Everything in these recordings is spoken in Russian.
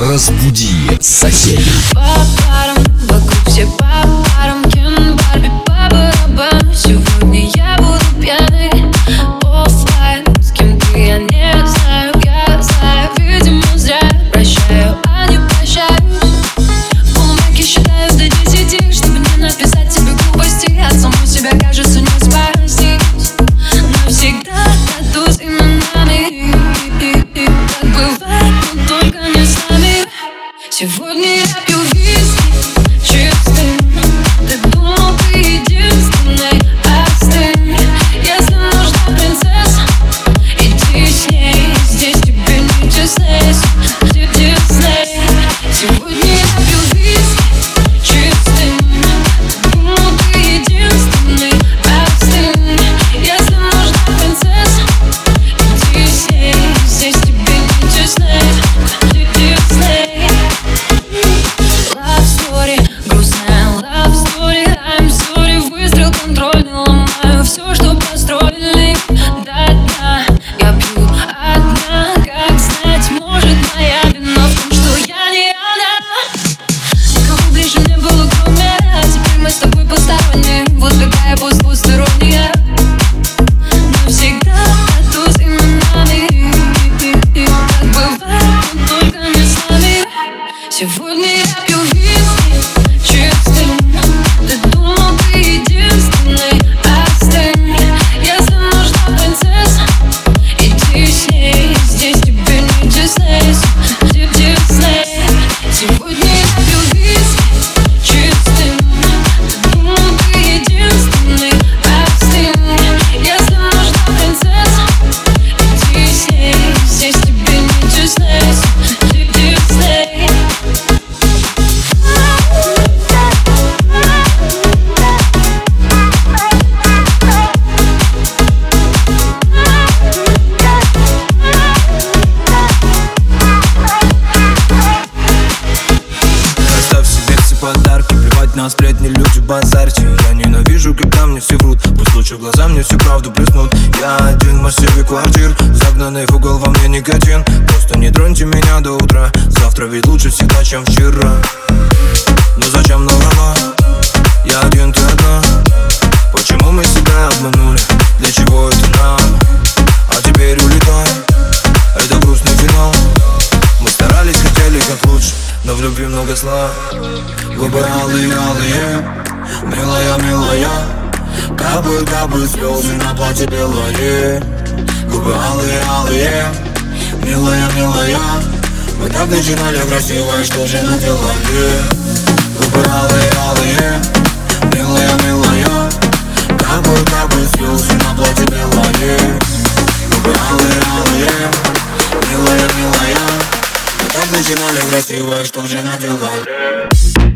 Разбуди соседей. Подарки, плевать на сплетни, люди базарьте. Я ненавижу, когда мне все врут. Пусть лучше глаза мне всю правду плеснут Я один в массиве квартир Загнанный в угол во мне никотин Просто не троньте меня до утра. Завтра ведь лучше всегда, чем вчера. Но зачем наврала? Я один, ты одна. Почему мы себя обманули? Для чего это нам? А теперь улетай. Это грустный финал как лучше, но в любви много зла. Губы алые, алые, милая, милая Капают, капают слезы на платье белое. Губы алые, алые, милая, милая Мы так начинали красиво, что же наделали Губы алые, алые, милая, милая Капают, капают слезы на платье белое. Губы алые, алые, милая, милая так начинали красиво, и что же наделали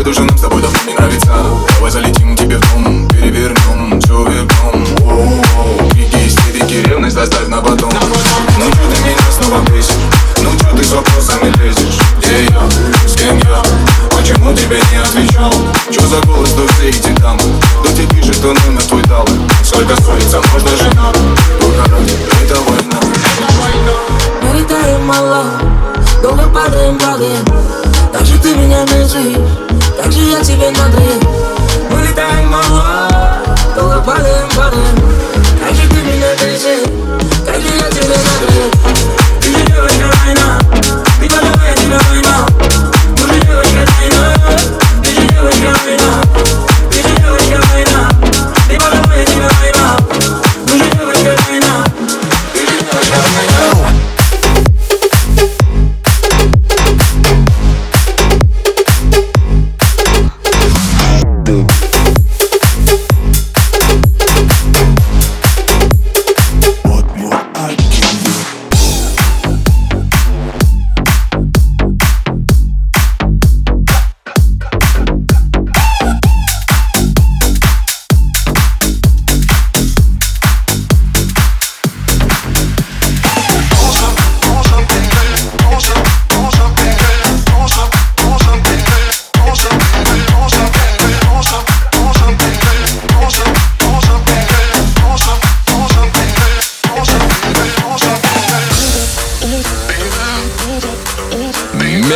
Делай то, что с тобой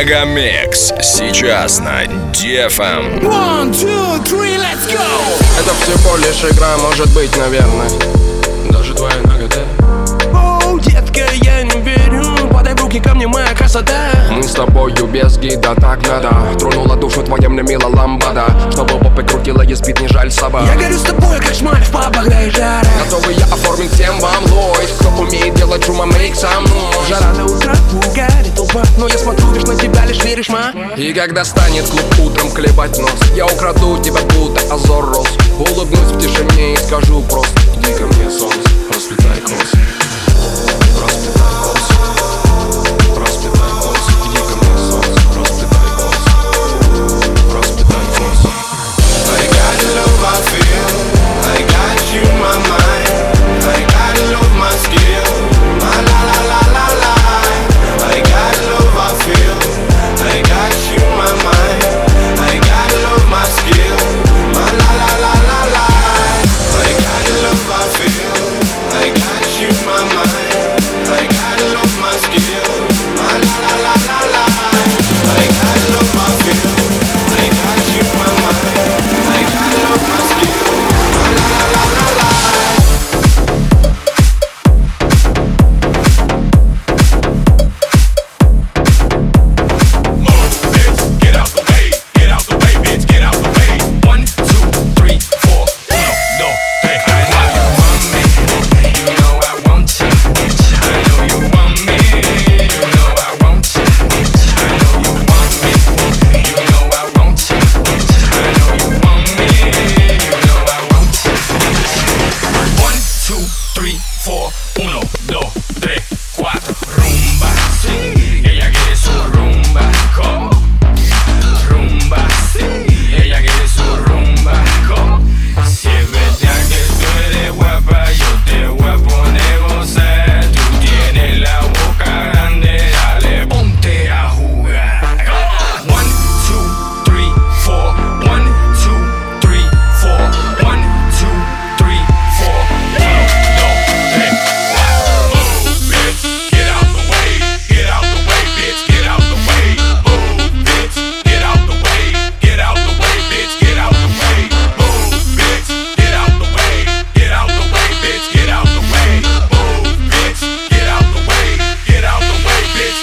Мегамикс. Сейчас на Дефам. One, two, three, let's go! Это всего лишь игра, может быть, наверное. Даже твоя нагота. руки ко мне, моя красота. Мы с тобою без гида, так надо. Тронула душу твоя мне мила ламбада. Чтобы попы крутила и спит, не жаль собак Я горю с тобой, как шмаль в пабах, да и жара. Готовы я оформить всем вам лось Кто умеет делать шума, мейк со мной. Жара до утра, горит толпа Но я смотрю лишь на тебя, лишь веришь, ма. И когда станет клуб утром клевать нос. Я украду тебя, будто азор рос. Улыбнусь в тишине и скажу просто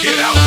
Get out.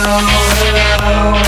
hello.